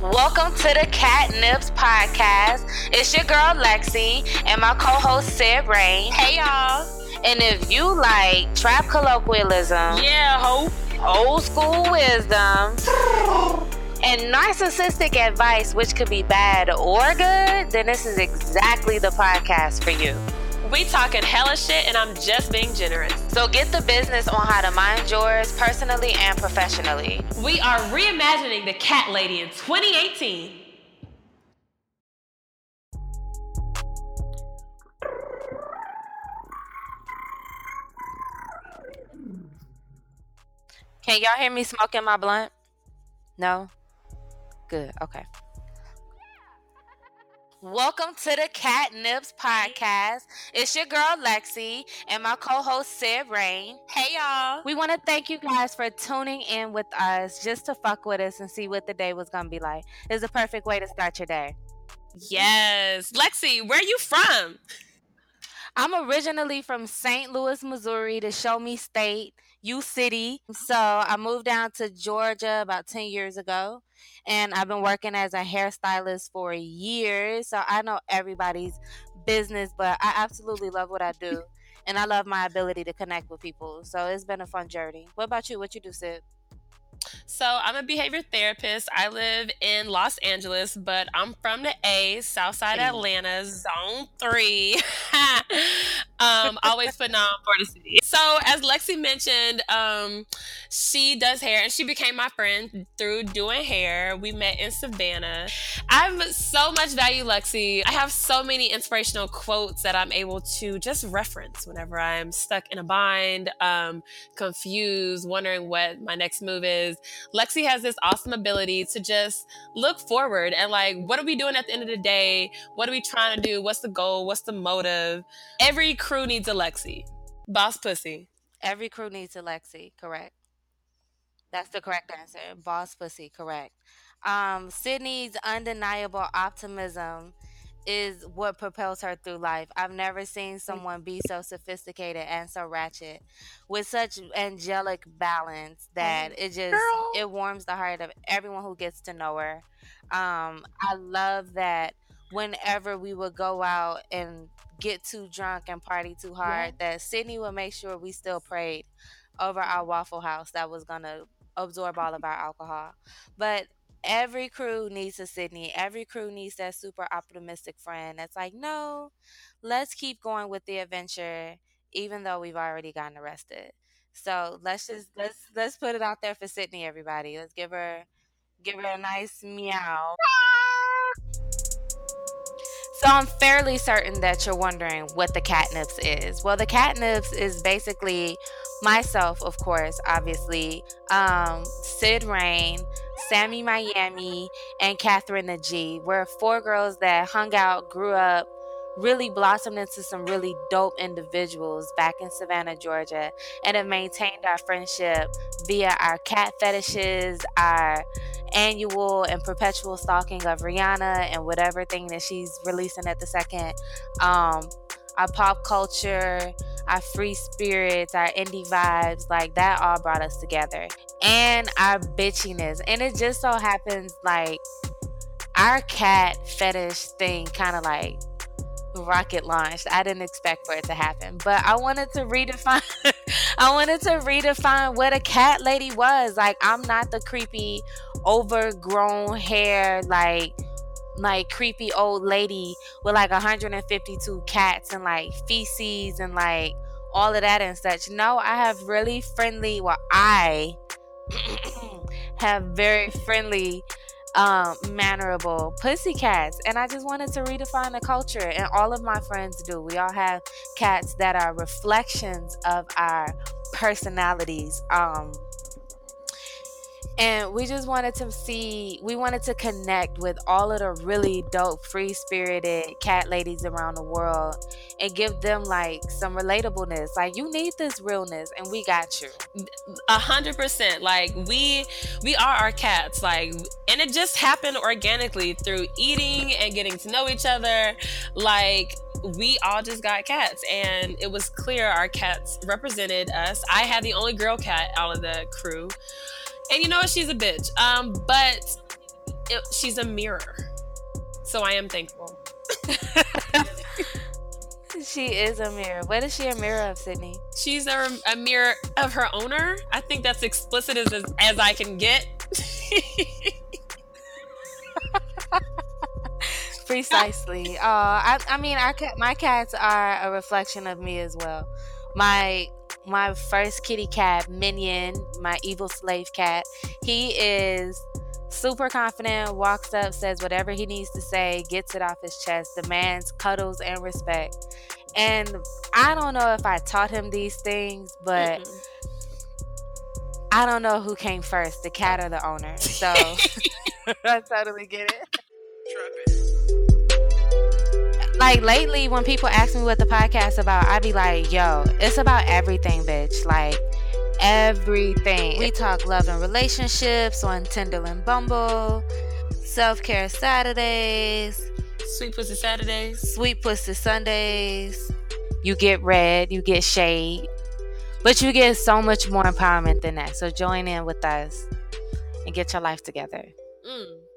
Welcome to the Cat Nips podcast. It's your girl Lexi and my co-host Cyd Rainne. Hey y'all. And if you like trap colloquialism, Yeah, ho. old school wisdom, and narcissistic advice, which could be bad or good, then this is exactly the podcast for you. We talking hella shit and I'm just being generous. So get the business on how to mind yours personally and professionally. We are reimagining the cat lady in 2018. Can y'all hear me smoking my blunt? No? Good. Okay. Welcome to the CatNipz podcast. It's your girl Lexi and my co-host Cyd Rainne. Hey y'all. We want to thank you guys for tuning in with us just to fuck with us and see what the day was gonna be like. It's a perfect way to start your day. Yes. Lexi, where are you from? I'm originally from St. Louis, Missouri, the Show Me State, U City. Mm-hmm. So I moved down to Georgia about 10 years ago. And I've been working as a hairstylist for years. So I know everybody's business, but I absolutely love what I do. And I love my ability to connect with people. So it's been a fun journey. What about you? What you do, Cyd? So I'm a behavior therapist. I live in Los Angeles, but I'm from the A, Southside Atlanta, Zone Three. Um, um, always putting for the city. So as Lexi mentioned, um, she does hair, and she became my friend through doing hair. We met in Savannah. I've so much value, Lexi. I have so many inspirational quotes that I'm able to just reference whenever I'm stuck in a bind, um, confused, wondering what my next move is. Lexi has this awesome ability to just look forward and like, what are we doing at the end of the day? What are we trying to do? What's the goal? What's the motive? Every crew needs a Lexi. Boss pussy. Every crew needs a Lexi, correct? That's the correct answer. Boss pussy, correct. Um, Sydney's undeniable optimism is what propels her through life. I've never seen someone be so sophisticated and so ratchet with such angelic balance that it just it warms the heart of everyone who gets to know her. Um, I love that whenever we would go out and get too drunk and party too hard, that Sydney would make sure we still prayed over our Waffle House that was gonna absorb all of our alcohol. But every crew needs a Sydney. Every crew needs that super optimistic friend that's like, no, let's keep going with the adventure, even though we've already gotten arrested. So let's just let's let's put it out there for Sydney, everybody. Let's give her give her a nice meow. Ah! So I'm fairly certain that you're wondering what the catnips is. Well, the catnips is basically myself, of course, obviously, um, Cyd Rainne, Sammy Miami, and Catherine the G. We're four girls that hung out, grew up, really blossomed into some really dope individuals back in Savannah, Georgia, and have maintained our friendship via our cat fetishes, our annual and perpetual stalking of Rihanna and whatever thing that she's releasing at the second. Um, our pop culture, our free spirits, our indie vibes, like that all brought us together. And our bitchiness. And it just so happens like our cat fetish thing kind of like rocket launched. I didn't expect for it to happen, but I wanted to redefine I wanted to redefine what a cat lady was. Like I'm not the creepy overgrown hair like like creepy old lady with like 152 cats and like feces and like all of that and such. No, I have really friendly, well I have very friendly um, mannerable pussycats. And I just wanted to redefine the culture. And all of my friends do. We all have cats that are reflections of our personalities. Um, and we just wanted to see we wanted to connect with all of the really dope free spirited cat ladies around the world and give them like some relatableness. Like you need this realness and we got you. A hundred percent. Like we we are our cats. Like and it just happened organically through eating and getting to know each other. Like we all just got cats and it was clear our cats represented us. I had the only girl cat out of the crew and you know what? She's a bitch. Um, but it, she's a mirror. So I am thankful. she is a mirror. What is she a mirror of, Sydney? She's a, a mirror of her owner. I think that's explicit as, as, as I can get. Precisely. Uh, I, I mean, our, my cats are a reflection of me as well. My my first kitty cat, Minion, my evil slave cat. He is super confident, walks up, says whatever he needs to say, gets it off his chest, demands cuddles and respect. And I don't know if I taught him these things, but mm I don't know who came first, the cat or the owner. So I totally get it like lately when people ask me what the podcast about, I be like, yo, it's about everything, bitch. Like everything. We talk love and relationships on Tinder and Bumble, self care Saturdays, sweet pussy Saturdays, sweet pussy Sundays. You get red, you get shade, but you get so much more empowerment than that. So join in with us and get your life together. Mm.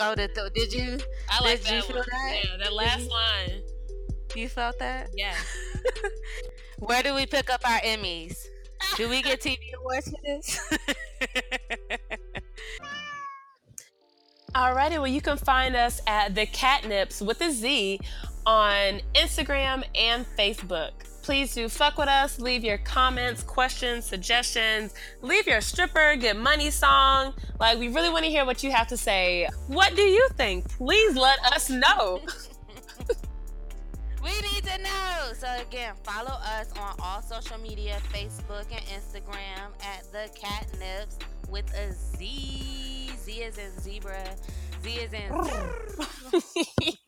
Oh, did, did you? I like did that you feel one. that? Yeah, that last you, line. You felt that? Yeah. Where do we pick up our Emmys? Do we get TV awards for this? Alrighty, well, you can find us at the Catnips with a Z on Instagram and Facebook please do fuck with us. Leave your comments, questions, suggestions. Leave your stripper, get money song. Like, we really want to hear what you have to say. What do you think? Please let us know. we need to know. So, again, follow us on all social media Facebook and Instagram at the Catnips with a Z. Z is in zebra. Z is in.